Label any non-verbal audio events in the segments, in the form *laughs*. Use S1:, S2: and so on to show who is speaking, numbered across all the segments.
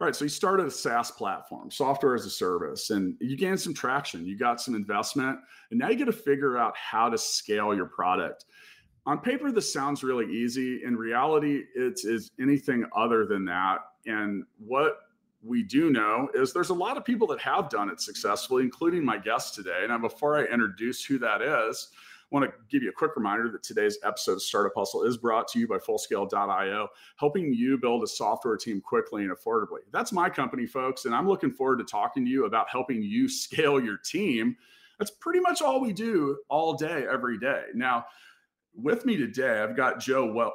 S1: All right, so you started a SaaS platform, software as a service, and you gained some traction. You got some investment, and now you got to figure out how to scale your product. On paper, this sounds really easy. In reality, it is anything other than that. And what we do know is there's a lot of people that have done it successfully, including my guest today. And before I introduce who that is, want to give you a quick reminder that today's episode of Startup Hustle is brought to you by Fullscale.io, helping you build a software team quickly and affordably. That's my company, folks, and I'm looking forward to talking to you about helping you scale your team. That's pretty much all we do all day, every day. Now, with me today, I've got Joe well,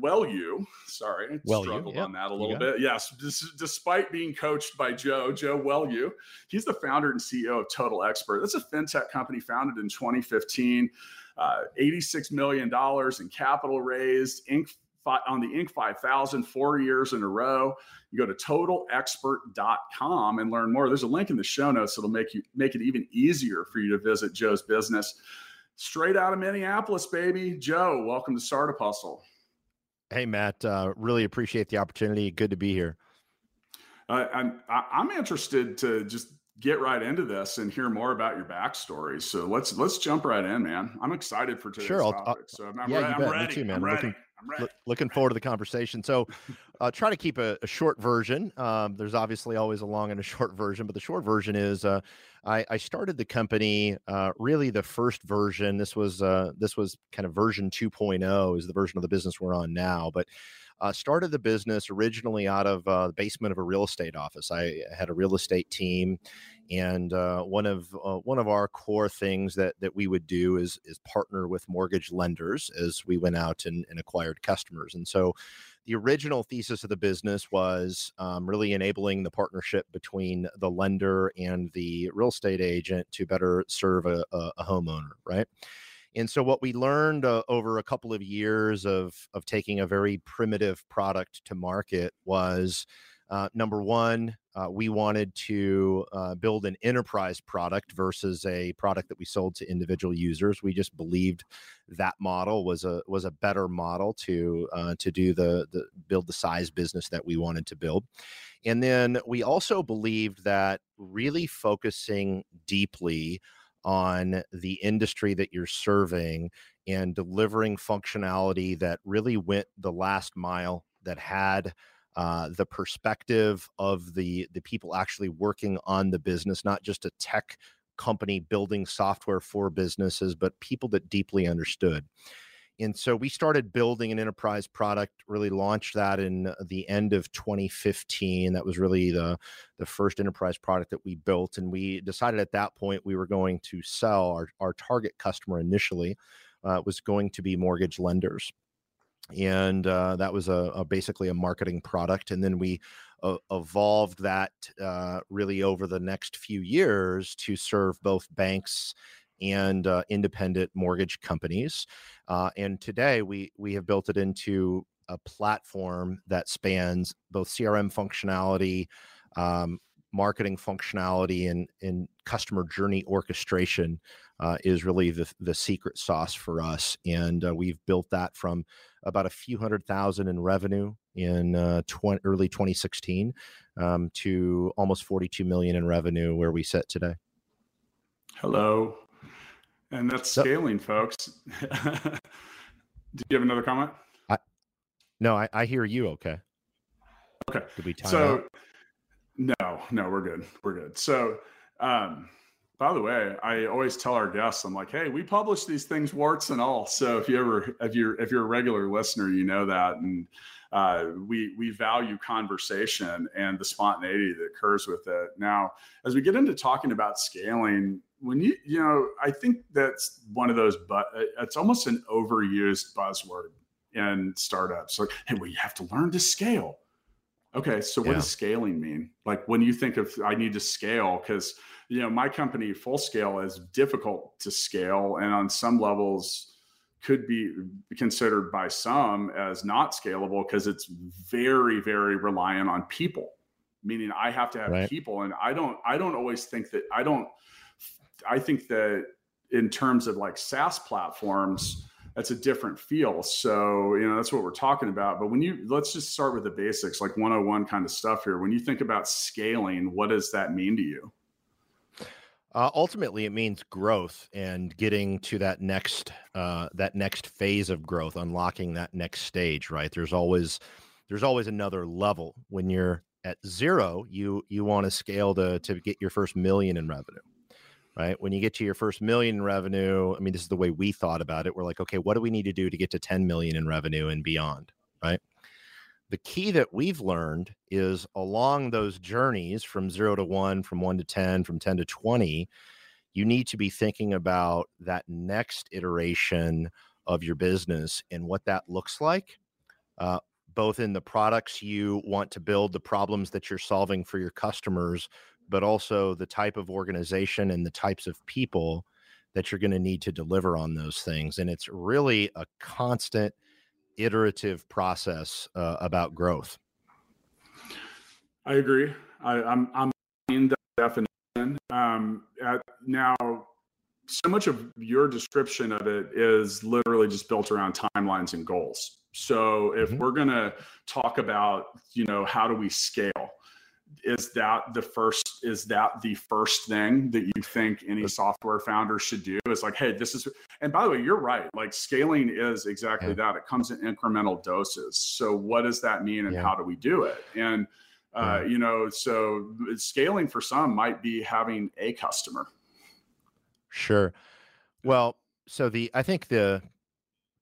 S1: well you sorry, I well struggled yep. on that a little bit. Yes, despite being coached by Joe, Joe Welu, he's the founder and CEO of Total Expert. That's a fintech company founded in 2015. Uh, $86 million in capital raised, Inc. on the Inc. 5000 four years in a row. You go to totalexpert.com and learn more. There's a link in the show notes that'll make you make it even easier for you to visit Joe's business straight out of Minneapolis, baby. Joe, welcome to Startup Hustle.
S2: Hey, Matt. Uh, really appreciate the opportunity. Good to be here.
S1: Uh, I'm I'm interested to just get right into this and hear more about your backstory. So let's let's jump right in, man. I'm excited for today's sure, topic. I'll, so I'm,
S2: yeah,
S1: ready.
S2: you bet. I'm ready. Me too, man. I'm ready. Looking, looking forward to the conversation. So, uh, try to keep a, a short version. Um, there's obviously always a long and a short version, but the short version is uh, I, I, started the company. Uh, really, the first version. This was uh, this was kind of version 2.0 is the version of the business we're on now, but. Uh, started the business originally out of uh, the basement of a real estate office. I had a real estate team, and uh, one of uh, one of our core things that that we would do is is partner with mortgage lenders as we went out and, and acquired customers. And so, the original thesis of the business was um, really enabling the partnership between the lender and the real estate agent to better serve a, a, a homeowner, right? And so, what we learned uh, over a couple of years of of taking a very primitive product to market was uh, number one, uh, we wanted to uh, build an enterprise product versus a product that we sold to individual users. We just believed that model was a was a better model to uh, to do the the build the size business that we wanted to build. And then we also believed that really focusing deeply on the industry that you're serving and delivering functionality that really went the last mile that had uh, the perspective of the the people actually working on the business, not just a tech company building software for businesses, but people that deeply understood. And so we started building an enterprise product, really launched that in the end of 2015. That was really the, the first enterprise product that we built. And we decided at that point we were going to sell our, our target customer initially uh, was going to be mortgage lenders and uh, that was a, a, basically a marketing product and then we uh, evolved that uh, really over the next few years to serve both banks and uh, independent mortgage companies uh, and today we we have built it into a platform that spans both crm functionality um, marketing functionality and, and customer journey orchestration uh, is really the, the secret sauce for us. And uh, we've built that from about a few hundred thousand in revenue in uh, 20, early 2016 um, to almost 42 million in revenue where we sit today.
S1: Hello. And that's scaling, so, folks. *laughs* Do you have another comment?
S2: I, no, I, I hear you. Okay.
S1: Okay. Did we time so, out? No, no, we're good. We're good. So, um, by the way, I always tell our guests, I'm like, hey, we publish these things warts and all. So if you ever, if you're, if you're a regular listener, you know that. And uh, we we value conversation and the spontaneity that occurs with it. Now, as we get into talking about scaling, when you you know, I think that's one of those, but uh, it's almost an overused buzzword in startups. Like, hey, well, you have to learn to scale. Okay, so what yeah. does scaling mean? Like when you think of I need to scale, because you know my company full scale is difficult to scale, and on some levels could be considered by some as not scalable because it's very very reliant on people meaning i have to have right. people and i don't i don't always think that i don't i think that in terms of like saas platforms that's a different feel so you know that's what we're talking about but when you let's just start with the basics like 101 kind of stuff here when you think about scaling what does that mean to you
S2: uh, ultimately, it means growth and getting to that next uh, that next phase of growth, unlocking that next stage. Right? There's always there's always another level. When you're at zero, you you want to scale to to get your first million in revenue. Right? When you get to your first million in revenue, I mean, this is the way we thought about it. We're like, okay, what do we need to do to get to 10 million in revenue and beyond? Right? the key that we've learned is along those journeys from zero to one, from one to 10, from 10 to 20, you need to be thinking about that next iteration of your business and what that looks like, uh, both in the products you want to build, the problems that you're solving for your customers, but also the type of organization and the types of people that you're going to need to deliver on those things. And it's really a constant iterative process uh, about growth.
S1: I agree. I, am I'm, I'm in the definition. Um, at, now, so much of your description of it is literally just built around timelines and goals. So if mm-hmm. we're going to talk about, you know, how do we scale? Is that the first is that the first thing that you think any software founder should do? Is like hey this is and by the way you're right. Like scaling is exactly yeah. that. It comes in incremental doses. So what does that mean and yeah. how do we do it? And uh, yeah. you know so scaling for some might be having a customer.
S2: Sure. Well so the i think the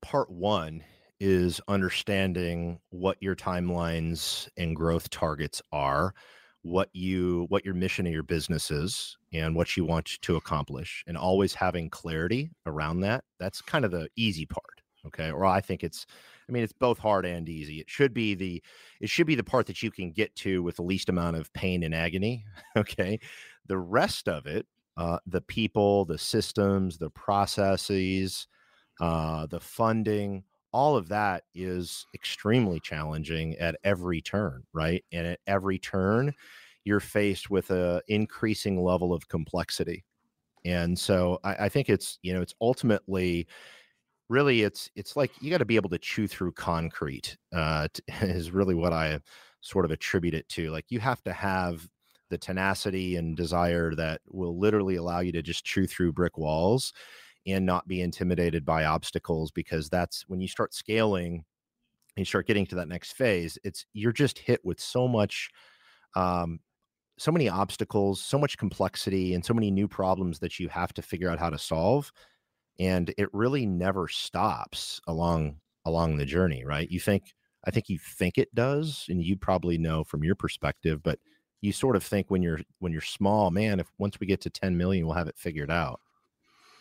S2: part one is understanding what your timelines and growth targets are what you what your mission of your business is and what you want to accomplish and always having clarity around that that's kind of the easy part okay? Or i think it's i mean it's both hard and easy. It should be the it should be the part that you can get to with the least amount of pain and agony *laughs* okay? The rest of it uh, the people the systems the processes uh, the funding all of that is extremely challenging at every turn, right? And at every turn, you're faced with a increasing level of complexity. And so I, I think it's, you know, it's ultimately really it's it's like you got to be able to chew through concrete uh, *laughs* is really what I sort of attribute it to. Like you have to have the tenacity and desire that will literally allow you to just chew through brick walls and not be intimidated by obstacles because that's when you start scaling and start getting to that next phase it's you're just hit with so much um so many obstacles so much complexity and so many new problems that you have to figure out how to solve and it really never stops along along the journey right? You think i think you think it does and you probably know from your perspective but you sort of think when you're when you're small man if once we get to 10 million we'll have it figured out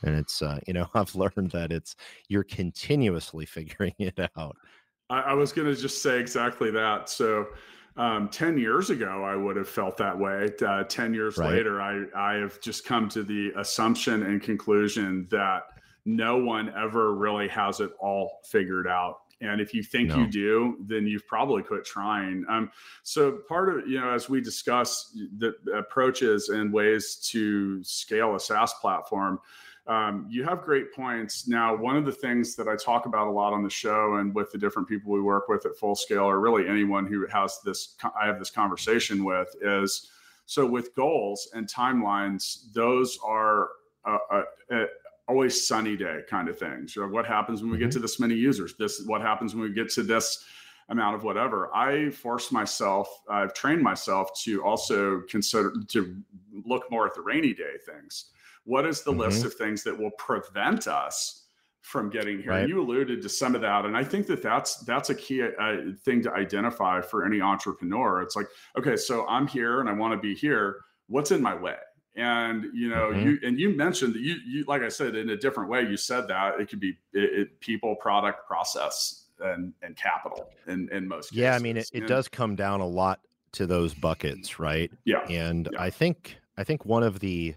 S2: and it's uh, you know *laughs* i've learned that it's you're continuously figuring *laughs* it out
S1: i, I was going to just say exactly that so um, 10 years ago i would have felt that way uh, 10 years right. later I, I have just come to the assumption and conclusion that no one ever really has it all figured out and if you think no. you do then you've probably quit trying um, so part of you know as we discuss the approaches and ways to scale a saas platform um, you have great points. Now, one of the things that I talk about a lot on the show and with the different people we work with at Full Scale, or really anyone who has this, I have this conversation with, is so with goals and timelines, those are uh, uh, uh, always sunny day kind of things. So what happens when we mm-hmm. get to this many users? This what happens when we get to this amount of whatever. I force myself, I've trained myself to also consider to look more at the rainy day things what is the mm-hmm. list of things that will prevent us from getting here. Right. You alluded to some of that, and I think that that's that's a key uh, thing to identify for any entrepreneur. It's like, okay, so I'm here and I want to be here. What's in my way? And you know, mm-hmm. you and you mentioned that you you like I said in a different way. You said that it could be it, it, people, product, process, and and capital in in most. Cases.
S2: Yeah, I mean, it, it does come down a lot to those buckets, right?
S1: Yeah,
S2: and
S1: yeah.
S2: I think I think one of the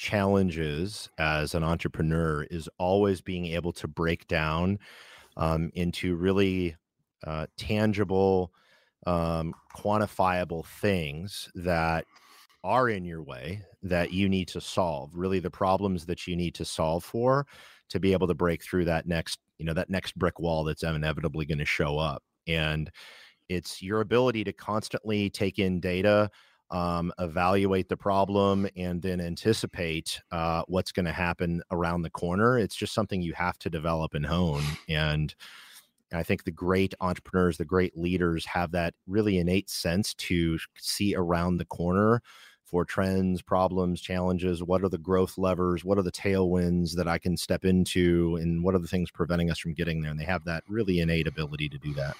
S2: challenges as an entrepreneur is always being able to break down um, into really uh, tangible, um, quantifiable things that are in your way that you need to solve. Really, the problems that you need to solve for to be able to break through that next, you know, that next brick wall that's inevitably going to show up. And it's your ability to constantly take in data um, evaluate the problem, and then anticipate uh, what's going to happen around the corner. It's just something you have to develop and hone. And I think the great entrepreneurs, the great leaders have that really innate sense to see around the corner for trends, problems, challenges. What are the growth levers? What are the tailwinds that I can step into? And what are the things preventing us from getting there? And they have that really innate ability to do that.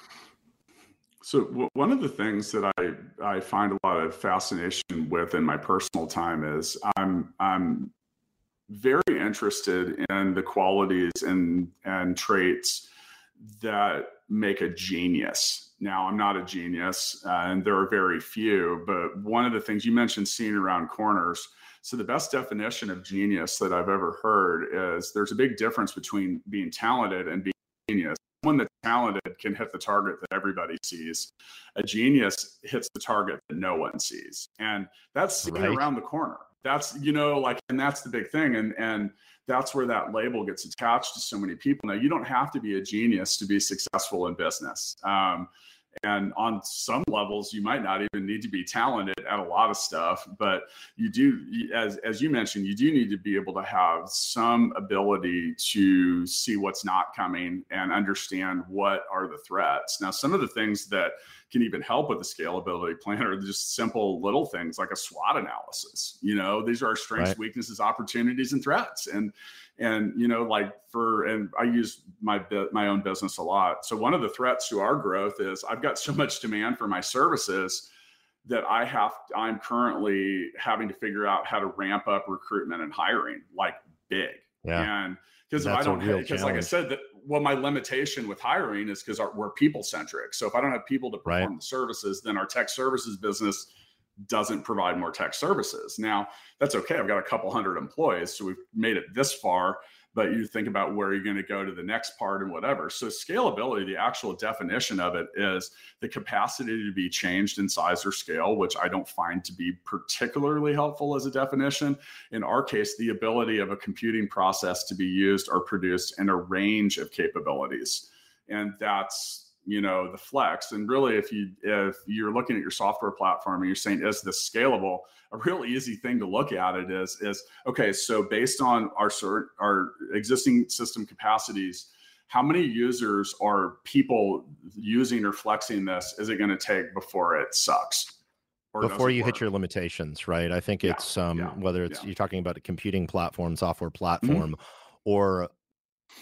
S1: So w- one of the things that I, I find a lot of fascination with in my personal time is I'm I'm very interested in the qualities and and traits that make a genius. Now I'm not a genius, uh, and there are very few. But one of the things you mentioned, seeing around corners. So the best definition of genius that I've ever heard is there's a big difference between being talented and being genius someone that's talented can hit the target that everybody sees. A genius hits the target that no one sees. And that's right. around the corner. That's, you know, like, and that's the big thing. And, and that's where that label gets attached to so many people. Now, you don't have to be a genius to be successful in business. Um, and on some levels you might not even need to be talented at a lot of stuff but you do as as you mentioned you do need to be able to have some ability to see what's not coming and understand what are the threats now some of the things that can even help with the scalability plan are just simple little things like a SWOT analysis. You know, these are our strengths, right. weaknesses, opportunities, and threats. And and you know, like for and I use my my own business a lot. So one of the threats to our growth is I've got so much demand for my services that I have I'm currently having to figure out how to ramp up recruitment and hiring like big.
S2: Yeah.
S1: And because I don't because like I said that well my limitation with hiring is because we're people centric. So if I don't have people to perform right. the services, then our tech services business doesn't provide more tech services. Now that's okay. I've got a couple hundred employees, so we've made it this far but you think about where you're going to go to the next part and whatever. So scalability, the actual definition of it is the capacity to be changed in size or scale, which I don't find to be particularly helpful as a definition. In our case, the ability of a computing process to be used or produced in a range of capabilities. And that's you know the flex and really if you if you're looking at your software platform and you're saying is this scalable a real easy thing to look at it is is okay so based on our our existing system capacities how many users are people using or flexing this is it going to take before it sucks
S2: before you work? hit your limitations right i think it's um yeah, whether it's yeah. you're talking about a computing platform software mm-hmm. platform mm-hmm. or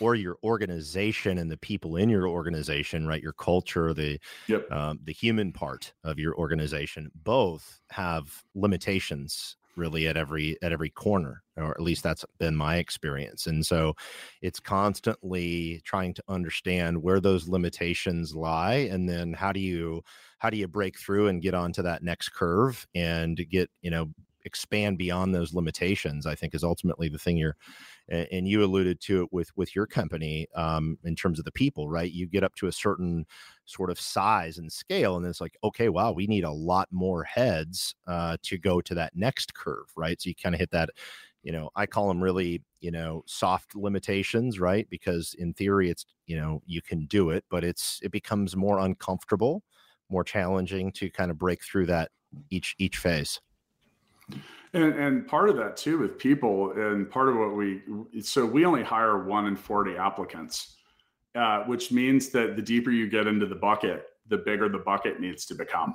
S2: or your organization and the people in your organization, right? Your culture, the
S1: yep.
S2: um, the human part of your organization, both have limitations really at every at every corner or at least that's been my experience and so it's constantly trying to understand where those limitations lie and then how do you how do you break through and get onto that next curve and get you know expand beyond those limitations i think is ultimately the thing you're and you alluded to it with with your company um, in terms of the people right? You get up to a certain sort of size and scale and it's like okay wow we need a lot more heads uh, to go to that next curve right? So you kind of hit that you know i call them really you know soft limitations right? Because in theory it's you know you can do it but it's it becomes more uncomfortable more challenging to kind of break through that each each phase
S1: and, and part of that too with people, and part of what we so we only hire one in forty applicants, uh, which means that the deeper you get into the bucket, the bigger the bucket needs to become.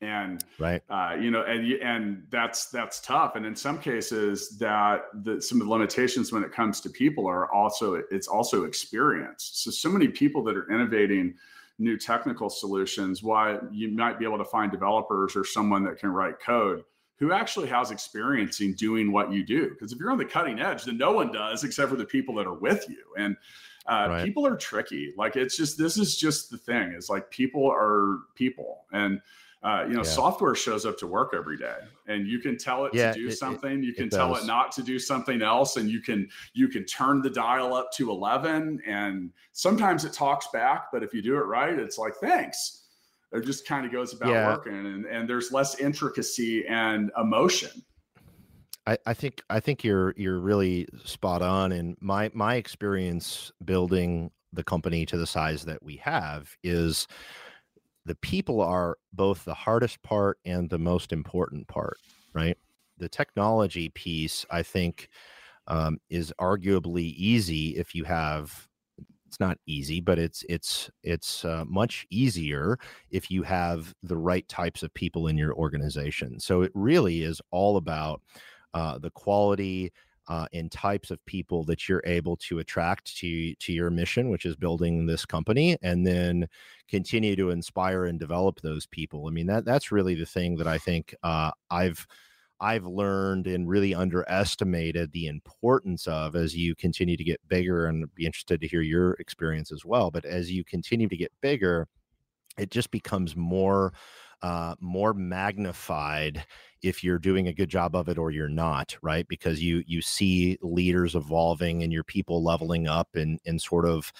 S1: and
S2: right.
S1: uh, you know and and that's that's tough. And in some cases that the, some of the limitations when it comes to people are also it's also experience. So so many people that are innovating new technical solutions why you might be able to find developers or someone that can write code who actually has experience in doing what you do because if you're on the cutting edge then no one does except for the people that are with you and uh, right. people are tricky like it's just this is just the thing is like people are people and uh, you know, yeah. software shows up to work every day, and you can tell it yeah, to do it, something. You can it tell it not to do something else, and you can you can turn the dial up to eleven. And sometimes it talks back, but if you do it right, it's like thanks. It just kind of goes about yeah. working, and, and there's less intricacy and emotion.
S2: I, I think I think you're you're really spot on. And my my experience building the company to the size that we have is the people are both the hardest part and the most important part, right? The technology piece, I think, um, is arguably easy if you have. It's not easy, but it's it's it's uh, much easier if you have the right types of people in your organization. So it really is all about uh, the quality uh, and types of people that you're able to attract to to your mission, which is building this company, and then continue to inspire and develop those people. I mean that that's really the thing that I think uh, I've I've learned and really underestimated the importance of as you continue to get bigger, and be interested to hear your experience as well. But as you continue to get bigger, it just becomes more uh, more magnified if you're doing a good job of it or you're not right because you you see leaders evolving and your people leveling up and and sort of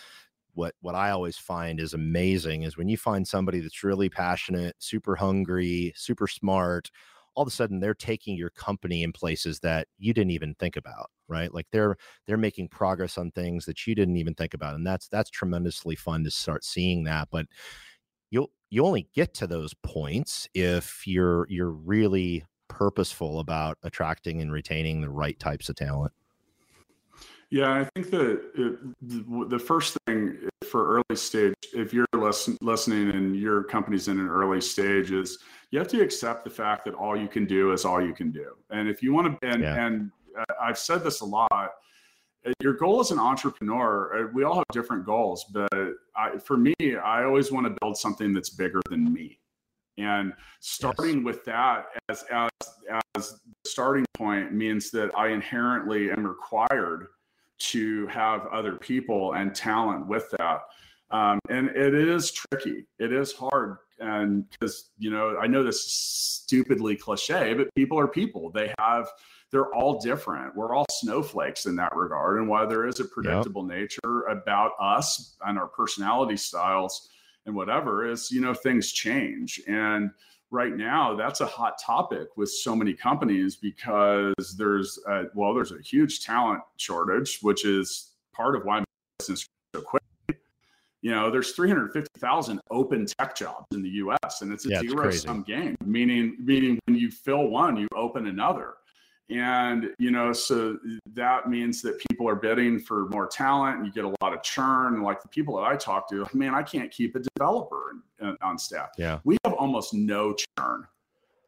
S2: what what I always find is amazing is when you find somebody that's really passionate, super hungry, super smart, all of a sudden they're taking your company in places that you didn't even think about, right? Like they're they're making progress on things that you didn't even think about and that's that's tremendously fun to start seeing that, but you'll you only get to those points if you're you're really purposeful about attracting and retaining the right types of talent.
S1: Yeah, I think that it, the first thing for early stage, if you're listen, listening and your company's in an early stage, is you have to accept the fact that all you can do is all you can do. And if you want to, and, yeah. and I've said this a lot, uh, your goal as an entrepreneur, uh, we all have different goals, but I, for me, I always want to build something that's bigger than me. And starting yes. with that as, as, as the starting point means that I inherently am required to have other people and talent with that. Um, and it is tricky. It is hard. And because, you know, I know this is stupidly cliche, but people are people. They have, they're all different. We're all snowflakes in that regard. And while there is a predictable yep. nature about us and our personality styles and whatever, is you know things change. And right now, that's a hot topic with so many companies because there's a, well, there's a huge talent shortage, which is part of why business so quick. You know, there's 350,000 open tech jobs in the U.S. and it's a yeah, zero sum game. Meaning, meaning when you fill one, you open another and you know so that means that people are bidding for more talent and you get a lot of churn. Like the people that i talk to man i can't keep a developer on staff.
S2: Yeah.
S1: We have almost no churn.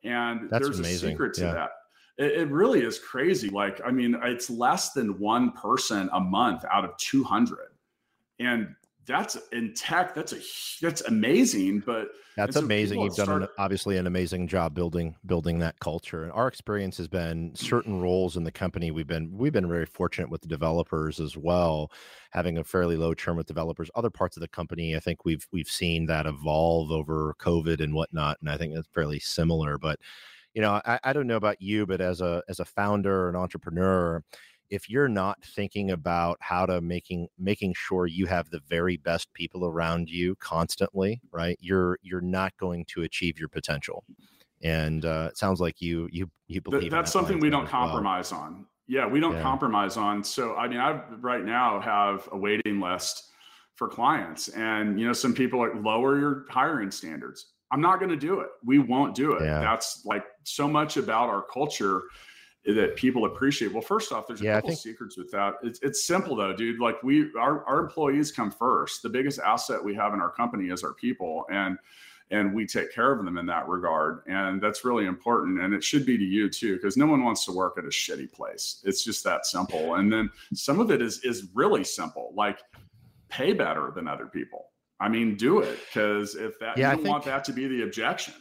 S1: And
S2: That's
S1: there's
S2: amazing.
S1: a secret to
S2: yeah.
S1: that. It, it really is crazy. Like i mean it's less than one person a month out of 200 and that's in tech that's a that's amazing but
S2: that's so amazing. you've done start... an, obviously an amazing job building building that culture. And our experience has been certain roles in the company we've been we've been very fortunate with the developers as well having a fairly low churn with developers. Other parts of the company i think we've we've seen that evolve over covid and whatnot and i think that's fairly similar. But you know I, I don't know about you but as a as a founder an entrepreneur if you're not thinking about how to making making sure you have the very best people around you constantly right you're you're not going to achieve your potential and uh, it sounds like you you you believe
S1: that's that something we don't compromise well. on yeah we don't yeah. compromise on so i mean i right now have a waiting list for clients and you know some people like lower your hiring standards i'm not going to do it we won't do it yeah. that's like so much about our culture that people appreciate. Well, first off, there's a yeah, couple think... secrets with that. It's, it's simple though, dude. Like we, our, our employees come first. The biggest asset we have in our company is our people. And, and we take care of them in that regard and that's really important and it should be to you too because no one wants to work at a shitty place it's just that simple and then some of it is is really simple like pay better than other people i mean do it because if that yeah, you don't think, want that to be the objection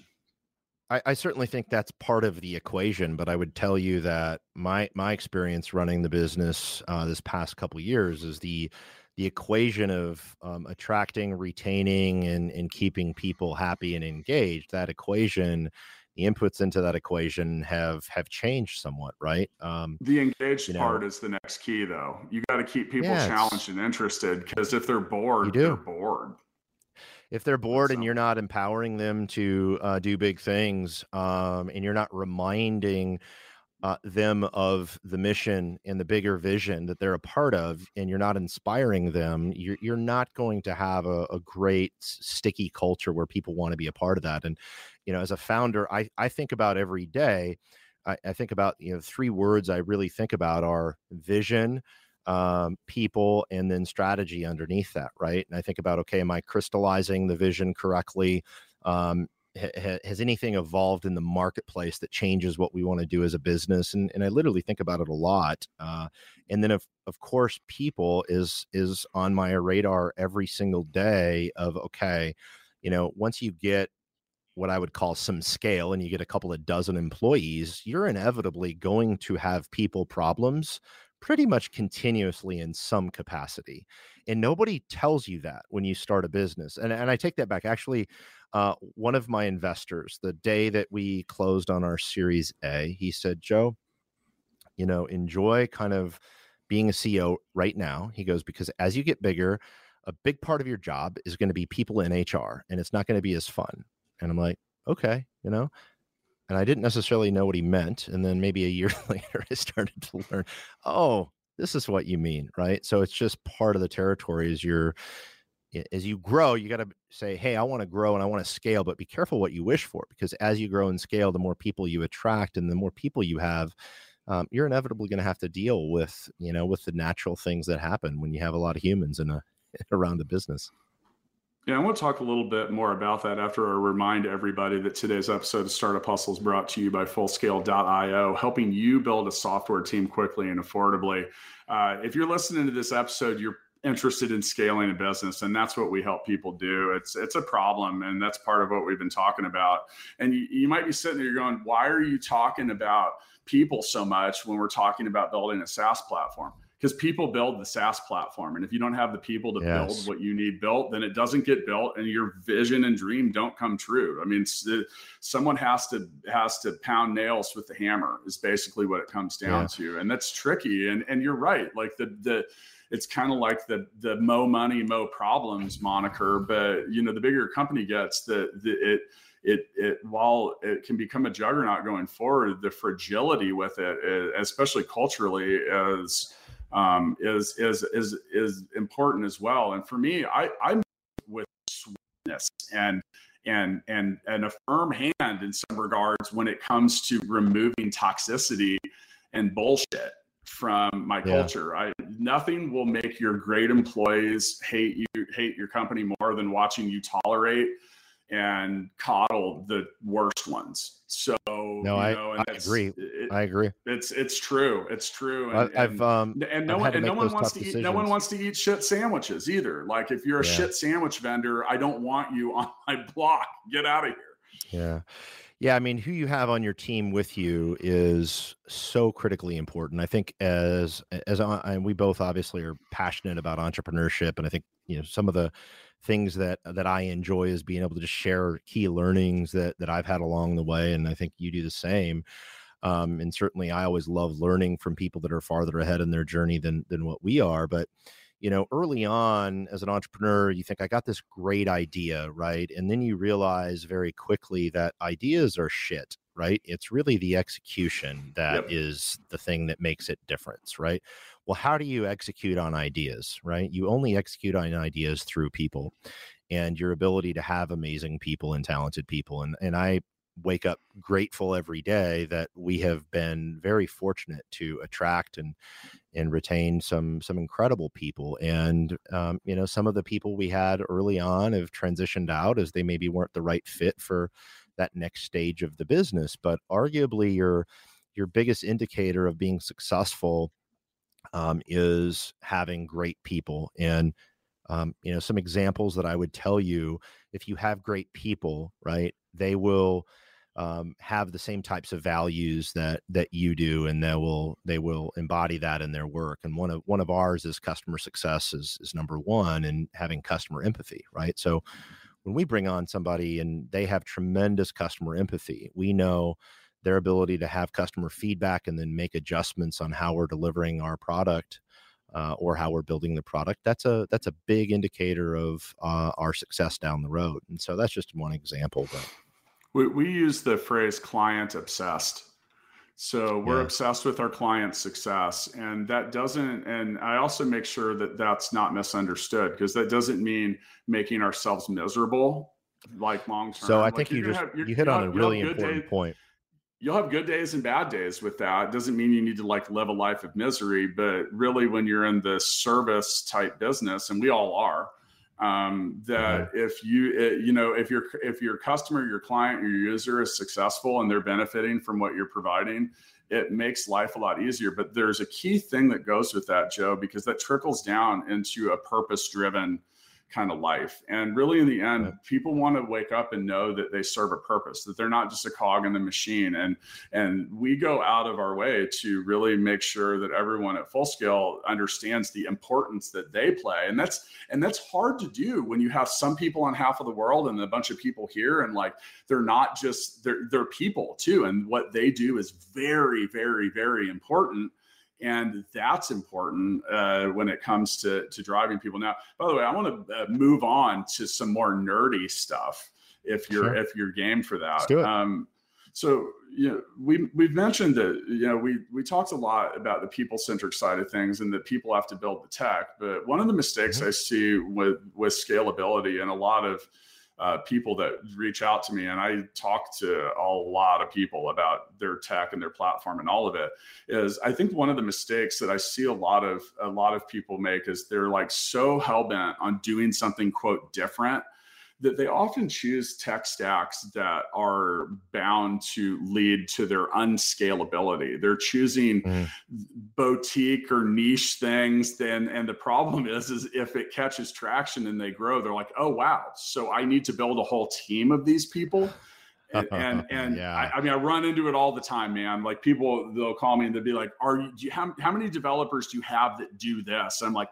S2: I, I certainly think that's part of the equation but i would tell you that my my experience running the business uh, this past couple years is the the equation of um, attracting, retaining, and, and keeping people happy and engaged, that equation, the inputs into that equation have have changed somewhat, right?
S1: Um, the engaged you know, part is the next key, though. You got to keep people challenged and interested because if they're bored, they're bored.
S2: If they're bored and you're not empowering them to uh, do big things, um, and you're not reminding uh, them of the mission and the bigger vision that they're a part of, and you're not inspiring them, you're, you're not going to have a, a great sticky culture where people want to be a part of that. And, you know, as a founder, I, I think about every day, I, I think about, you know, three words I really think about are vision, um, people, and then strategy underneath that, right? And I think about, okay, am I crystallizing the vision correctly? Um, ha, has anything evolved in the marketplace that changes what we want to do as a business and, and i literally think about it a lot uh, and then of, of course people is is on my radar every single day of okay you know once you get what I would call some scale and you get a couple of dozen employees, you're inevitably going to have people problems pretty much continuously in some capacity. And nobody tells you that when you start a business. And, and I take that back. Actually, uh, one of my investors, the day that we closed on our Series A, he said, Joe, you know, enjoy kind of being a CEO right now. He goes, because as you get bigger, a big part of your job is going to be people in HR and it's not going to be as fun. And I'm like, okay, you know, and I didn't necessarily know what he meant. And then maybe a year *laughs* later, I started to learn, oh, this is what you mean, right? So it's just part of the territory is you're as you grow, you got to say, Hey, I want to grow and I want to scale, but be careful what you wish for because as you grow and scale, the more people you attract and the more people you have, um, you're inevitably going to have to deal with, you know, with the natural things that happen when you have a lot of humans in a, *laughs* around the business.
S1: Yeah, I want to talk a little bit more about that after I remind everybody that today's episode of Startup Hustle is brought to you by Fullscale.io, helping you build a software team quickly and affordably. Uh, if you're listening to this episode, you're interested in scaling a business and that's what we help people do. It's it's a problem and that's part of what we've been talking about. And you, you might be sitting there going why are you talking about people so much when we're talking about building a saas platform because people build the SaaS platform. And if you don't have the people to yes. build what you need built, then it doesn't get built and your vision and dream don't come true. I mean, someone has to has to pound nails with the hammer is basically what it comes down yeah. to. And that's tricky. And and you're right. Like the the it's kind of like the the mo money mo problems moniker but you know the bigger company gets the, the it it it while it can become a juggernaut going forward the fragility with it eh, especially culturally is um, is is is is important as well and for me i i'm with sweetness and and and and a firm hand in some regards when it comes to removing toxicity and bullshit from my yeah. culture. I nothing will make your great employees hate you, hate your company more than watching you tolerate and coddle the worst ones. So
S2: no, I, know, I agree. It, I agree.
S1: It's it's true. It's true.
S2: And, I've um
S1: and no one and no one wants to decisions. eat no one wants to eat shit sandwiches either. Like if you're a yeah. shit sandwich vendor, I don't want you *laughs* on my block. Get out of here.
S2: Yeah. Yeah, I mean, who you have on your team with you is so critically important. I think as as I, and we both obviously are passionate about entrepreneurship, and I think you know some of the things that that I enjoy is being able to just share key learnings that that I've had along the way, and I think you do the same. Um, and certainly, I always love learning from people that are farther ahead in their journey than than what we are, but you know, early on as an entrepreneur, you think, I got this great idea, right? And then you realize very quickly that ideas are shit, right? It's really the execution that yep. is the thing that makes it difference, right? Well, how do you execute on ideas, right? You only execute on ideas through people and your ability to have amazing people and talented people. And, and I wake up grateful every day that we have been very fortunate to attract and and retain some some incredible people and um, you know some of the people we had early on have transitioned out as they maybe weren't the right fit for that next stage of the business but arguably your your biggest indicator of being successful um, is having great people. And um, you know some examples that i would tell you if you have great people right they will um, have the same types of values that that you do and they will they will embody that in their work. And one of one of ours is customer success is is number one and having customer empathy right? So when we bring on somebody and they have tremendous customer empathy we know their ability to have customer feedback and then make adjustments on how we're delivering our product uh, or how we're building the product that's a that's a big indicator of uh, our success down the road. And so that's just one example but
S1: we, we use the phrase client obsessed so we're yeah. obsessed with our client success and that doesn't and i also make sure that that's not misunderstood because that doesn't mean making ourselves miserable like long term
S2: so i
S1: like
S2: think you just have, you hit on have, a really important day, point
S1: you'll have good days and bad days with that. It doesn't mean you need to like live a life of misery, but really when you're in the service type business, and we all are, um, that if you it, you know if your if your customer, your client, your user is successful and they're benefiting from what you're providing, it makes life a lot easier. But there's a key thing that goes with that, Joe, because that trickles down into a purpose driven kind of life. And really, in the end, people want to wake up and know that they serve a purpose, that they're not just a cog in the machine. And and we go out of our way to really make sure that everyone at Full Scale understands the importance that they play. And that's and that's hard to do when you have some people on half of the world and a bunch of people here, and like they're not just they're they're people too. And what they do is very, very, very important and that's important uh, when it comes to to driving people. Now, by the way, I want to uh, move on to some more nerdy stuff if you're sure. if you're game for that.
S2: Let's do it. Um,
S1: so you know, we we've mentioned that you know we we talked a lot about the people centric side of things and that people have to build the tech. But one of the mistakes mm-hmm. I see with with scalability and a lot of uh, people that reach out to me and i talk to a lot of people about their tech and their platform and all of it is i think one of the mistakes that i see a lot of a lot of people make is they're like so hell-bent on doing something quote different that they often choose tech stacks that are bound to lead to their unscalability. They're choosing mm. boutique or niche things. Then, and the problem is, is if it catches traction and they grow, they're like, oh wow, so I need to build a whole team of these people. *laughs* and and, and yeah. I, I, mean, I run into it all the time, man. Like people, they'll call me and they'll be like, "Are you? Do you how, how many developers do you have that do this?" I'm like,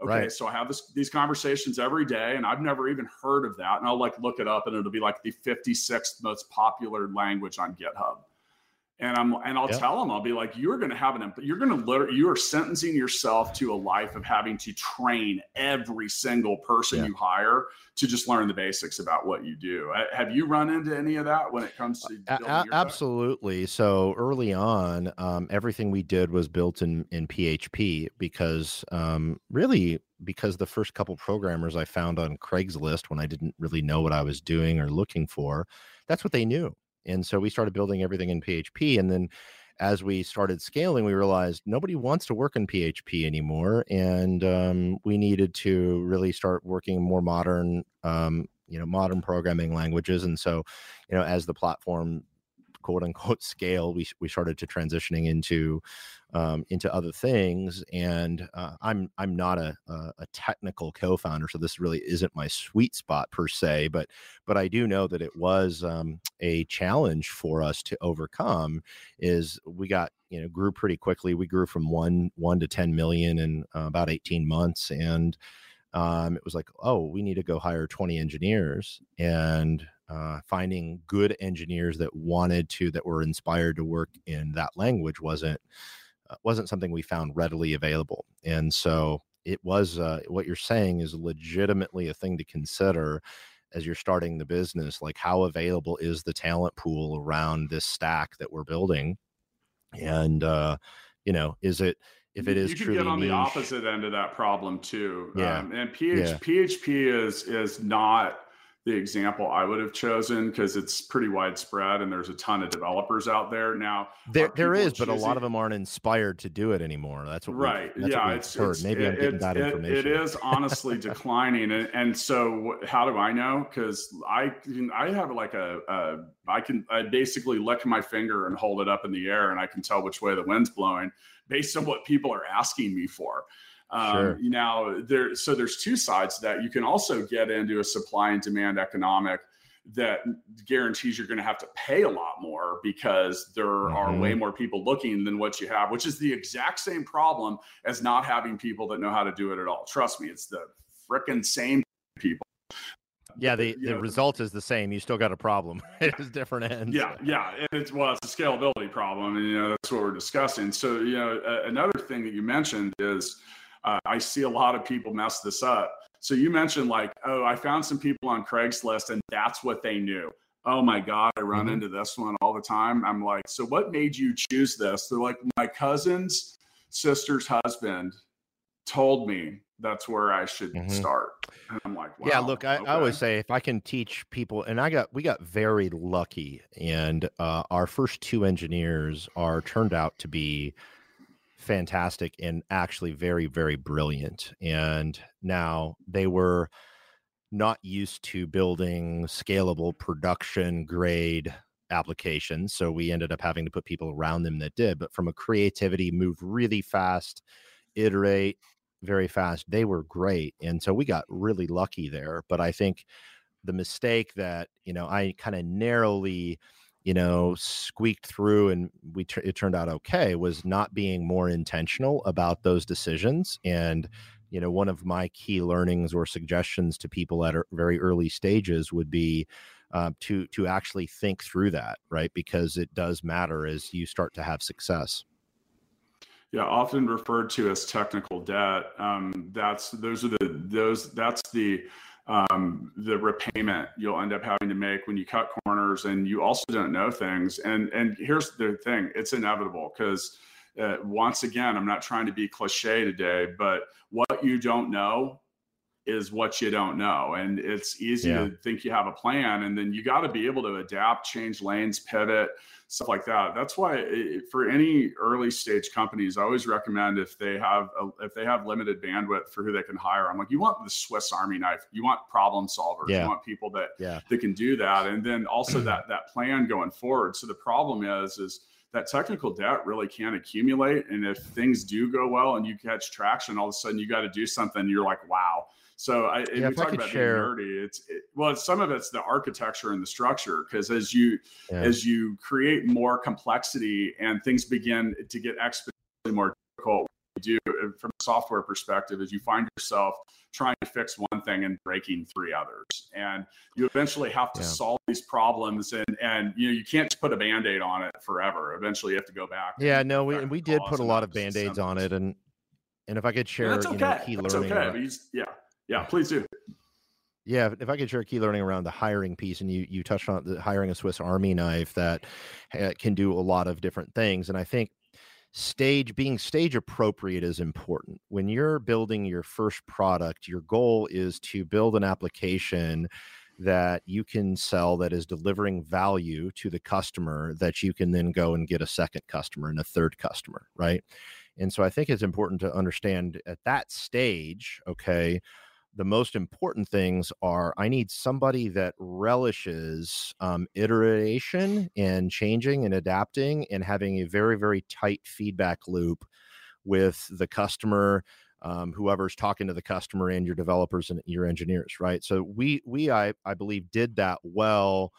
S1: okay right. so i have this, these conversations every day and i've never even heard of that and i'll like look it up and it'll be like the 56th most popular language on github and i'm and i'll yep. tell them i'll be like you're going to have an you're going to literally you are sentencing yourself to a life of having to train every single person yeah. you hire to just learn the basics about what you do. Have you run into any of that when it comes to
S2: a- absolutely? So early on, um, everything we did was built in in PHP because um, really because the first couple programmers I found on Craigslist when I didn't really know what I was doing or looking for, that's what they knew. And so we started building everything in PHP, and then as we started scaling, we realized nobody wants to work in PHP anymore, and um, we needed to really start working more modern, um, you know, modern programming languages. And so, you know, as the platform quote unquote *laughs* scale, we we started to transitioning into um, into other things. And uh, I'm I'm not a, a technical co-founder, so this really isn't my sweet spot per se. But but I do know that it was um, a challenge for us to overcome. Is we got you know grew pretty quickly. We grew from one one to ten million in uh, about eighteen months, and um, it was like, oh, we need to go hire 20 engineers. And uh, finding good engineers that wanted to that were inspired to work in that language wasn't uh, wasn't something we found readily available. And so it was uh, what you're saying is legitimately a thing to consider as you're starting the business like how available is the talent pool around this stack that we're building? And uh you know is it if it is you
S1: can
S2: truly
S1: get on
S2: niche,
S1: the opposite end of that problem too yeah. um, and PH, yeah. php is is not the example I would have chosen because it's pretty widespread and there's a ton of developers out there now.
S2: There, there is, choosing... but a lot of them aren't inspired to do it anymore. That's what
S1: right. That's yeah,
S2: what
S1: it's, it's, maybe it, I'm getting that information. It is honestly declining, and, and so how do I know? Because I I have like a, a I can I basically lick my finger and hold it up in the air, and I can tell which way the wind's blowing based on what people are asking me for. Um, sure. Now there, so there's two sides to that. You can also get into a supply and demand economic that guarantees you're going to have to pay a lot more because there mm-hmm. are way more people looking than what you have, which is the exact same problem as not having people that know how to do it at all. Trust me, it's the freaking same people.
S2: Yeah, the, the know, result is the same. You still got a problem. *laughs* it is different ends.
S1: Yeah, yeah. And it's well, it's a scalability problem, and you know that's what we're discussing. So you know, uh, another thing that you mentioned is uh, I see a lot of people mess this up. So you mentioned like, oh, I found some people on Craigslist and that's what they knew. Oh my God, I run mm-hmm. into this one all the time. I'm like, so what made you choose this? They're like, my cousin's sister's husband told me that's where I should mm-hmm. start. And I'm like, wow,
S2: yeah, look, I, okay. I, always say if I can teach people, and I got, we got very lucky, and uh, our first two engineers are turned out to be fantastic and actually very, very brilliant. And now they were not used to building scalable production grade applications. So we ended up having to put people around them that did. But from a creativity, move really fast, iterate very fast. They were great. And so we got really lucky there. But I think the mistake that, you know, I kind of narrowly you know, squeaked through and we t- it turned out okay was not being more intentional about those decisions. And, you know, one of my key learnings or suggestions to people at very early stages would be uh, to to actually think through that, right? Because it does matter as you start to have success.
S1: Yeah, often referred to as technical debt. Um, that's those are the those that's the um, the repayment you'll end up having to make when you cut corners and you also don't know things. And and here's the thing: it's inevitable because uh, once again, I'm not trying to be cliche today, but what you don't know is what you don't know. And it's easy yeah. to think you have a plan, and then you got to be able to adapt, change lanes, pivot, stuff like that. That's why it, for any early stage companies, I always recommend if they have a, if they have limited bandwidth for who they can hire. I'm like, you want the Swiss Army knife. You want problem solvers. Yeah. You want people that yeah. that can do that, and then also *clears throat* that that plan going forward. So the problem is is that technical debt really can accumulate. And if things do go well and you catch traction, all of a sudden you got to do something. You're like, wow, so I, yeah, we talk about share. being nerdy. It's it, well, some of it's the architecture and the structure because as you yeah. as you create more complexity and things begin to get exponentially more difficult, do uh, from a software perspective is you find yourself trying to fix one thing and breaking three others and you eventually have to yeah. solve these problems and and you know you can't put a band-aid on it forever eventually you have to go back
S2: yeah no we, we did put a lot of band-aids on it and and if i could share
S1: okay. you know, key that's learning okay. yeah yeah, please do.
S2: Yeah, if I could share a key learning around the hiring piece, and you you touched on the hiring a Swiss Army knife that uh, can do a lot of different things, and I think stage being stage appropriate is important when you're building your first product your goal is to build an application that you can sell that is delivering value to the customer that you can then go and get a second customer and a third customer right and so i think it's important to understand at that stage okay the most important things are I need somebody that relishes um, iteration and changing and adapting and having a very, very tight feedback loop with the customer, um, whoever's talking to the customer and your developers and your engineers, right? So we, we, I, I believe did that well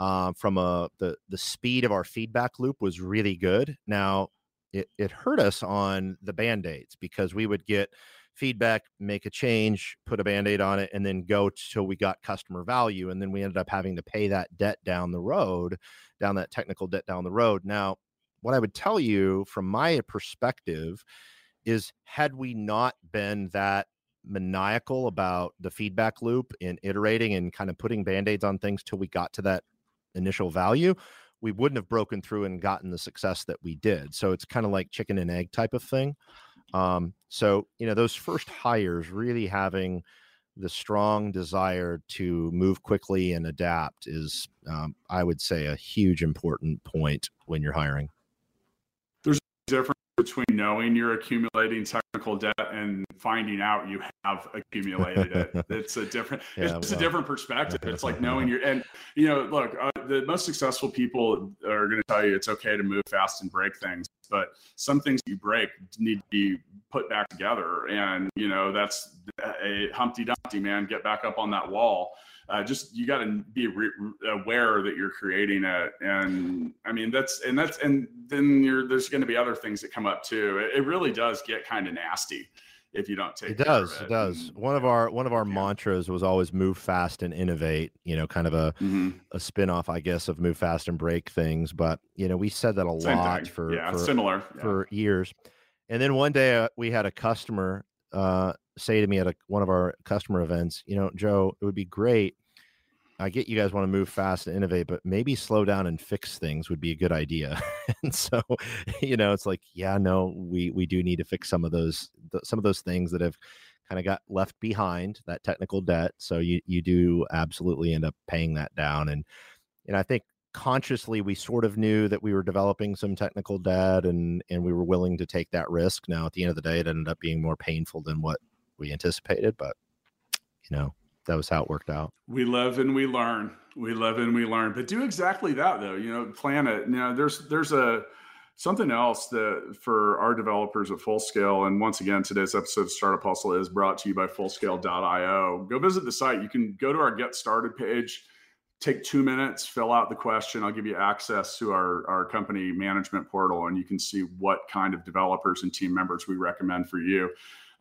S2: uh, from a, the, the speed of our feedback loop was really good. Now it, it hurt us on the band-aids because we would get, feedback, make a change, put a band aid on it, and then go till we got customer value. And then we ended up having to pay that debt down the road, down that technical debt down the road. Now, what I would tell you from my perspective is had we not been that maniacal about the feedback loop and iterating and kind of putting band-aids on things till we got to that initial value we wouldn't have broken through and gotten the success that we did so it's kind of like chicken and egg type of thing um, so, you know, those first hires really having the strong desire to move quickly and adapt is, um, I would say, a huge important point when you're hiring.
S1: There's a difference between knowing you're accumulating technical debt and finding out you have accumulated it. *laughs* It's a different, yeah, it's well. a different perspective. It's like knowing *laughs* you're, and you know, look, uh, the most successful people are going to tell you it's okay to move fast and break things, but some things you break need to be put back together. And, you know, that's a Humpty Dumpty, man, get back up on that wall. Uh, just you got to be re- aware that you're creating it. And i mean that's and that's and then there's going to be other things that come up too. It, it really does get kind of nasty if you don't take
S2: it does it. it. does one of our one of our yeah. mantras was always move fast and innovate you know kind of a mm-hmm. a spin-off i guess of move fast and break things but you know we said that a Same lot thing. for
S1: yeah
S2: for,
S1: similar
S2: yeah. for years and then one day uh, we had a customer uh, say to me at a, one of our customer events, you know, Joe, it would be great. I get you guys want to move fast and innovate, but maybe slow down and fix things would be a good idea. *laughs* and so, you know, it's like, yeah, no, we we do need to fix some of those some of those things that have kind of got left behind that technical debt. So you you do absolutely end up paying that down. And and I think consciously we sort of knew that we were developing some technical debt and and we were willing to take that risk. Now at the end of the day, it ended up being more painful than what we anticipated, but you know, that was how it worked out.
S1: We live and we learn. We live and we learn. But do exactly that though. You know, plan it. You know, there's there's a something else that for our developers at Fullscale, and once again, today's episode of Startup Hustle is brought to you by Fullscale.io. Go visit the site. You can go to our Get Started page. Take two minutes, fill out the question. I'll give you access to our, our company management portal, and you can see what kind of developers and team members we recommend for you.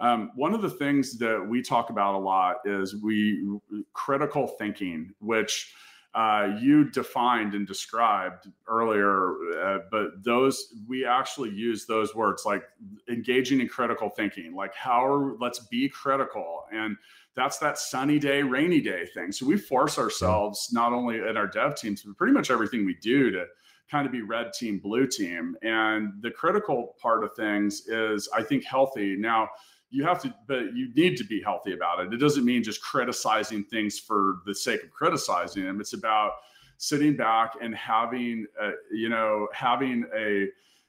S1: Um, one of the things that we talk about a lot is we critical thinking, which uh, you defined and described earlier, uh, but those we actually use those words like engaging in critical thinking, like how are, let's be critical and that's that sunny day, rainy day thing. So we force ourselves not only in our dev teams, but pretty much everything we do to kind of be red team, blue team. And the critical part of things is, I think, healthy. Now, you have to but you need to be healthy about it. It doesn't mean just criticizing things for the sake of criticizing them. It's about sitting back and having a, you know having a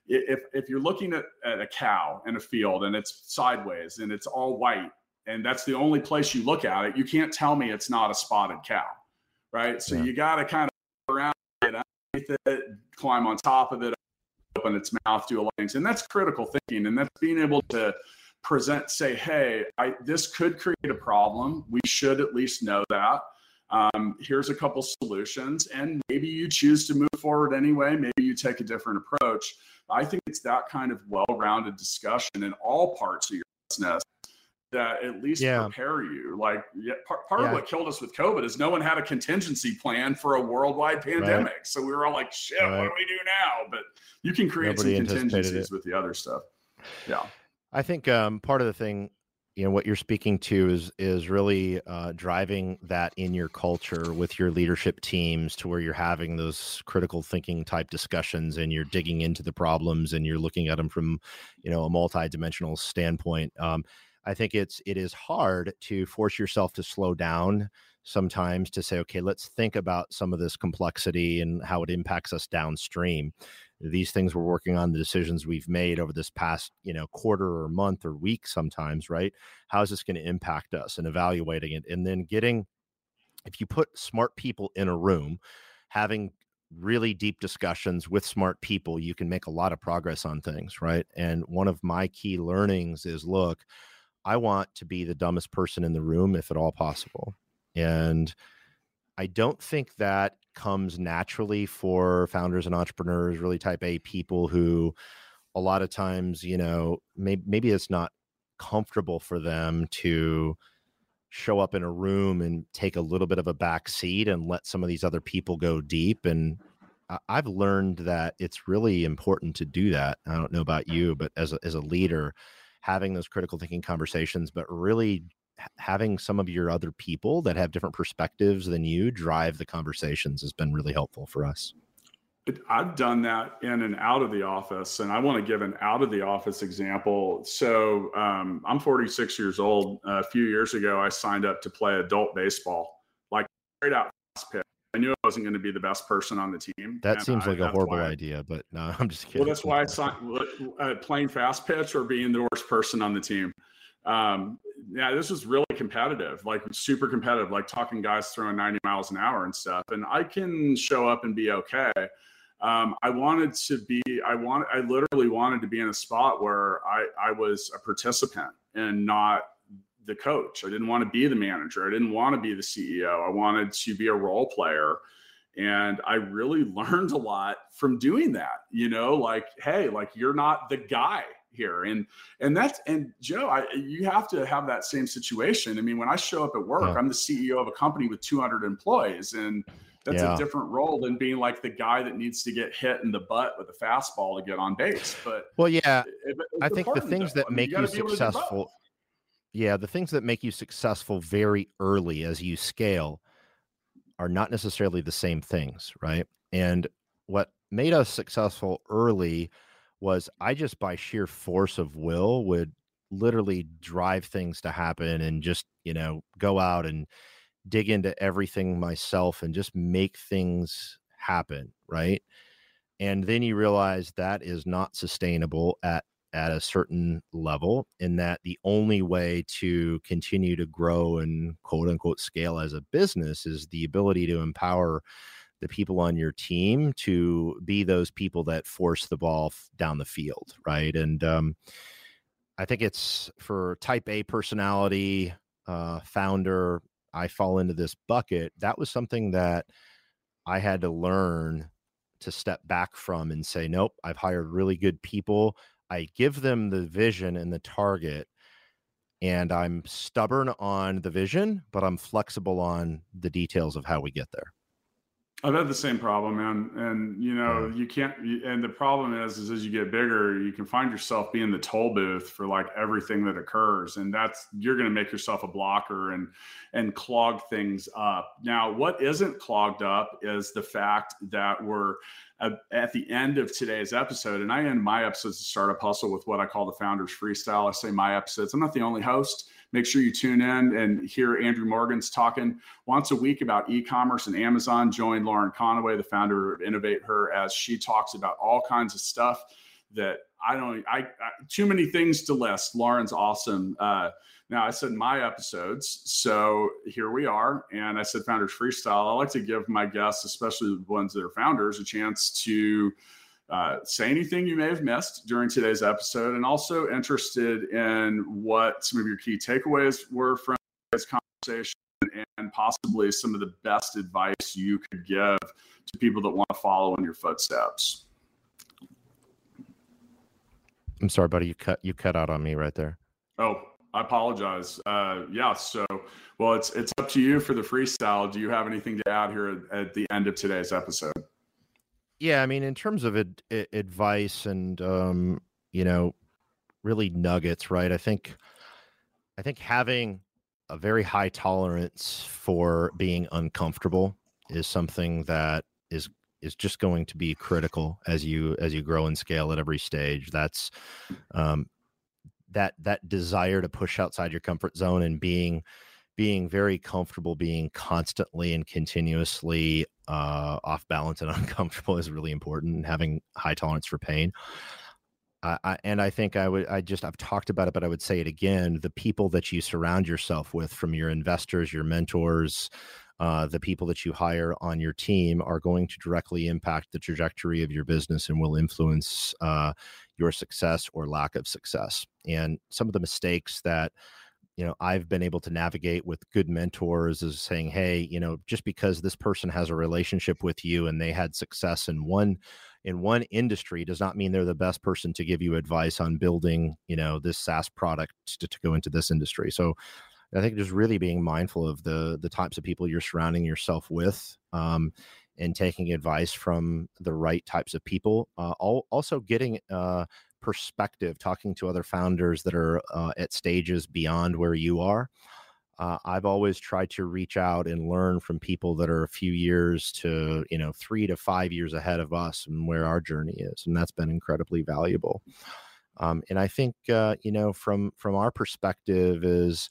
S1: if if you're looking at, at a cow in a field and it's sideways and it's all white and that's the only place you look at it you can't tell me it's not a spotted cow right? So yeah. you got to kind of around it it climb on top of it open its mouth do a lot of things. And that's critical thinking and that's being able to present, say, hey, I, this could create a problem. We should at least know that. Um, here's a couple solutions, and maybe you choose to move forward anyway. Maybe you take a different approach. I think it's that kind of well-rounded discussion in all parts of your business that at least yeah. prepare you. Like yeah, part, part yeah. of what killed us with COVID is no one had a contingency plan for a worldwide pandemic. Right. So we were all like, shit, right. what do we do now? But you can create Nobody some contingencies with the other stuff. Yeah.
S2: I think um, part of the thing, you know, what you're speaking to is is really uh, driving that in your culture with your leadership teams to where you're having those critical thinking type discussions and you're digging into the problems and you're looking at them from, you know, a multi-dimensional standpoint. Um, I think it's it is hard to force yourself to slow down sometimes to say, okay, let's think about some of this complexity and how it impacts us downstream these things we're working on the decisions we've made over this past you know quarter or month or week sometimes right? How is this going to impact us and evaluating it? And then getting if you put smart people in a room having really deep discussions with smart people you can make a lot of progress on things right? And one of my key learnings is look i want to be the dumbest person in the room if at all possible. And i don't think that comes naturally for founders and entrepreneurs, really type A people who a lot of times, you know, maybe, maybe it's not comfortable for them to show up in a room and take a little bit of a back seat and let some of these other people go deep. And I've learned that it's really important to do that. I don't know about you, but as a, as a leader, having those critical thinking conversations, but really having some of your other people that have different perspectives than you drive the conversations has been really helpful for us.
S1: I've done that in and out of the office, and I want to give an out of the office example. So um, I'm 46 years old. a few years ago, I signed up to play adult baseball, like straight out fast pitch. I knew I wasn't going to be the best person on the team.
S2: That seems like a horrible idea, but no, *laughs* I'm just kidding.
S1: Well, that's why I signed uh, playing fast pitch or being the worst person on the team. Um, yeah, this was really competitive, like super competitive, like talking guys throwing 90 miles an hour and stuff. And I can show up and be okay um, I wanted to be, I want, I literally wanted to be in a spot where I, I was a participant and not the coach. I didn't want to be the manager. I didn't want to be the CEO. I wanted to be a role player. And I really *laughs* learned a lot from doing that, you know, like, hey, like you're not the guy here. And and that's and Joe, I you have to have that same situation. I mean, when I show up at work, yeah. I'm the CEO of a company with 200 employees and that's yeah. a different role than being like the guy that needs to get hit in the butt with a fastball to get on base. But
S2: well, yeah, it, I think the things that I mean, make you, you successful, yeah, the things that make you successful very early as you scale are not necessarily the same things, right? And what made us successful early was I just by sheer force of will would literally drive things to happen and just you know go out and dig into everything myself and just make things happen right? And then you realize that is not sustainable at at a certain level in that the only way to continue to grow and quote unquote scale as a business is the ability to empower the people on your team to be those people that force the ball down the field right and um, i think it's for type a personality uh, founder I fall into this bucket, that was something that I had to learn to step back from and say, nope, I've hired really good people. I give them the vision and the target, and I'm stubborn on the vision, but I'm flexible on the details of how we get there.
S1: I've had the same problem, man. And you know, yeah. you can't. And the problem is, is as you get bigger, you can find yourself being the toll booth for like everything that occurs, and that's you're going to make yourself a blocker and and clog things up. Now, what isn't clogged up is the fact that we're at the end of today's episode, and I end my episodes of Startup Hustle with what I call the Founders Freestyle. I say my episodes. I'm not the only host. Make sure you tune in and hear Andrew Morgan's talking once a week about e-commerce and Amazon. Join Lauren Conaway, the founder of Innovate Her, as she talks about all kinds of stuff that I don't. I, I too many things to list. Lauren's awesome. Uh, now I said my episodes, so here we are. And I said Founders Freestyle. I like to give my guests, especially the ones that are founders, a chance to uh, say anything you may have missed during today's episode, and also interested in what some of your key takeaways were from this conversation and possibly some of the best advice you could give to people that want to follow in your footsteps.
S2: I'm sorry, buddy. You cut you cut out on me right there.
S1: Oh, I apologize. Uh, yeah. So, well, it's it's up to you for the freestyle. Do you have anything to add here at, at the end of today's episode?
S2: Yeah i mean in terms of ad- advice and um you know really nuggets right? I think i think having a very high tolerance for being uncomfortable is something that is is just going to be critical as you as you grow and scale at every stage. That's um that that desire to push outside your comfort zone and being being very comfortable being constantly and continuously uh, off balance and *laughs* uncomfortable is really important and having high tolerance for pain I, I, and I think I would, I just, I've talked about it, but I would say it again. The people that you surround yourself with, from your investors, your mentors, uh, the people that you hire on your team, are going to directly impact the trajectory of your business and will influence uh, your success or lack of success. And some of the mistakes that you know i've been able to navigate with good mentors is saying hey you know just because this person has a relationship with you and they had success in one in one industry does not mean they're the best person to give you advice on building you know this saas product to, to go into this industry. So i think just really being mindful of the the types of people you're surrounding yourself with um, and taking advice from the right types of people uh, also getting uh, perspective, talking to other founders that are uh, at stages beyond where you are. uh, I've always tried to reach out and learn from people that are a few years to, you know, three to five years ahead of us and where our journey is. And that's been incredibly valuable. Um, and I think, uh, you know, from, from our perspective is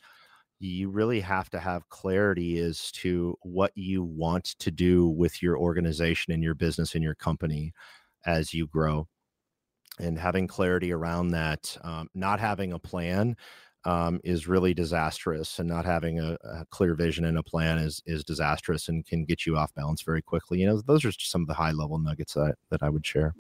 S2: you really have to have clarity as to what you want to do with your organization and your business and your company as you grow and having clarity around that um, not having a plan um, is really disastrous and not having a, a, clear vision and a plan is is disastrous and can get you off balance very quickly you know those are just some of the high level nuggets that, that i would share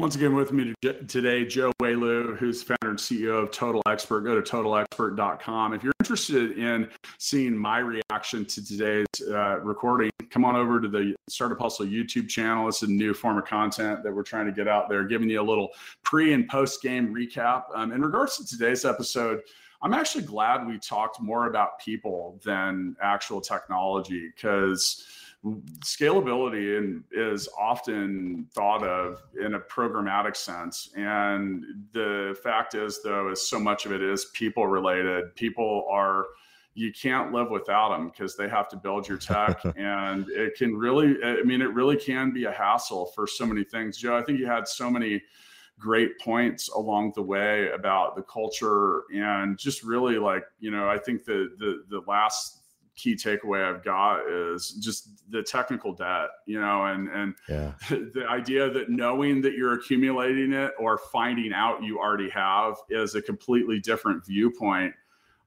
S1: once again, with me today, Joe Welu, who's founder and CEO of Total Expert. Go to totalexpert.com. If you're interested in seeing my reaction to today's uh, recording, come on over to the Startup Hustle YouTube channel. It's a new form of content that we're trying to get out there, giving you a little pre and post game recap. Um, in regards to today's episode, I'm actually glad we talked more about people than actual technology because scalability and is often thought of in a programmatic sense. And the fact is though is so much of it is people related. People are you can't live without them because they have to build your tech. *laughs* And it can really i mean it really can be a hassle for so many things. Joe i think you had so many great points along the way about the culture and just really like you know i think the the the last key takeaway I've got is just the technical debt, you know, and and yeah. *laughs* the idea that knowing that you're accumulating it or finding out you already have is a completely different viewpoint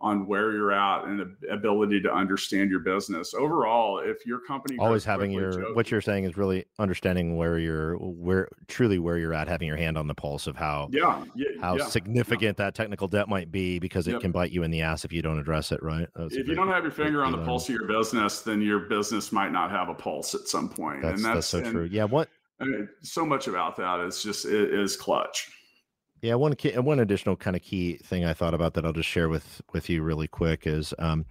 S1: on where you're at and the ability to understand your business. Overall if your company
S2: always having your what you're saying is really understanding where you're where truly where you're at having your hand on the pulse of how
S1: yeah,
S2: yeah how yeah, significant yeah. that technical debt might be because it can bite you in the ass if you don't address it right?
S1: That's if you don't have your finger on the pulse of your business then your business might not have a pulse at some point
S2: that's, and that's, that's so
S1: and,
S2: true. Yeah what
S1: I mean, so much about that is just it is clutch
S2: yeah, one key, one additional kind of key thing I thought about that I'll just share with with you really quick is, um,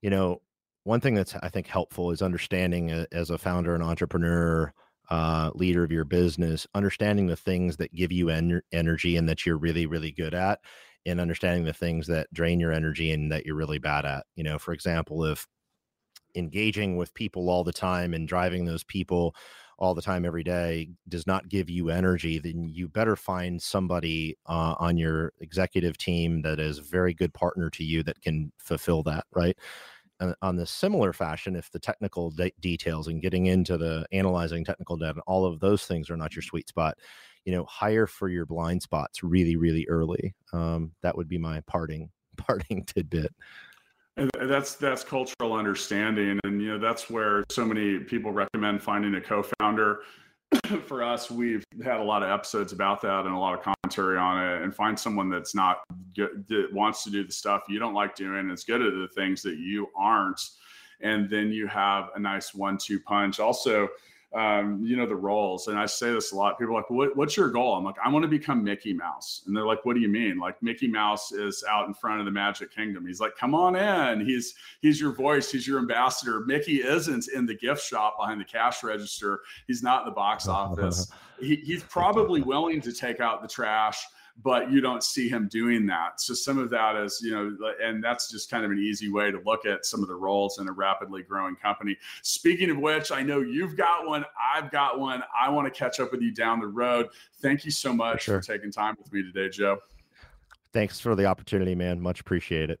S2: you know, one thing that's I think helpful is understanding a, as a founder and entrepreneur, uh, leader of your business, understanding the things that give you en- energy and that you're really really good at, and understanding the things that drain your energy and that you're really bad at. You know, for example, if engaging with people all the time and driving those people all the time every day does not give you energy then you better find somebody uh, on your executive team that is a very good partner to you that can fulfill that right? On the similar fashion if the technical de- details and getting into the analyzing technical data and all of those things are not your sweet spot you know hire for your blind spots really really early. Um, that would be my parting *laughs* parting tidbit
S1: and that's that's cultural understanding, and you know that's where so many people recommend finding a co-founder. *coughs* For us, we've had a lot of episodes about that and a lot of commentary on it. And find someone that's not that wants to do the stuff you don't like doing, is good at the things that you aren't, and then you have a nice one-two punch. Also, um, you know, the roles. And I say this a lot. People are like, what, what's your goal? I'm like, I want to become Mickey Mouse. And they're like, what do you mean? Like Mickey Mouse is out in front of the Magic Kingdom. He's like, come on in. He's he's your voice. He's your ambassador. Mickey isn't in the gift shop behind the cash register. He's not in the box *laughs* office. he, he's probably willing to take out the trash but you don't see him doing that. So some of that is, you know, and that's just kind of an easy way to look at some of the roles in a rapidly growing company. Speaking of which, I know you've got one, I've got one. I want to catch up with you down the road. Thank you so much for, sure. for taking time with me today, Joe.
S2: Thanks for the opportunity, man. Much appreciate it.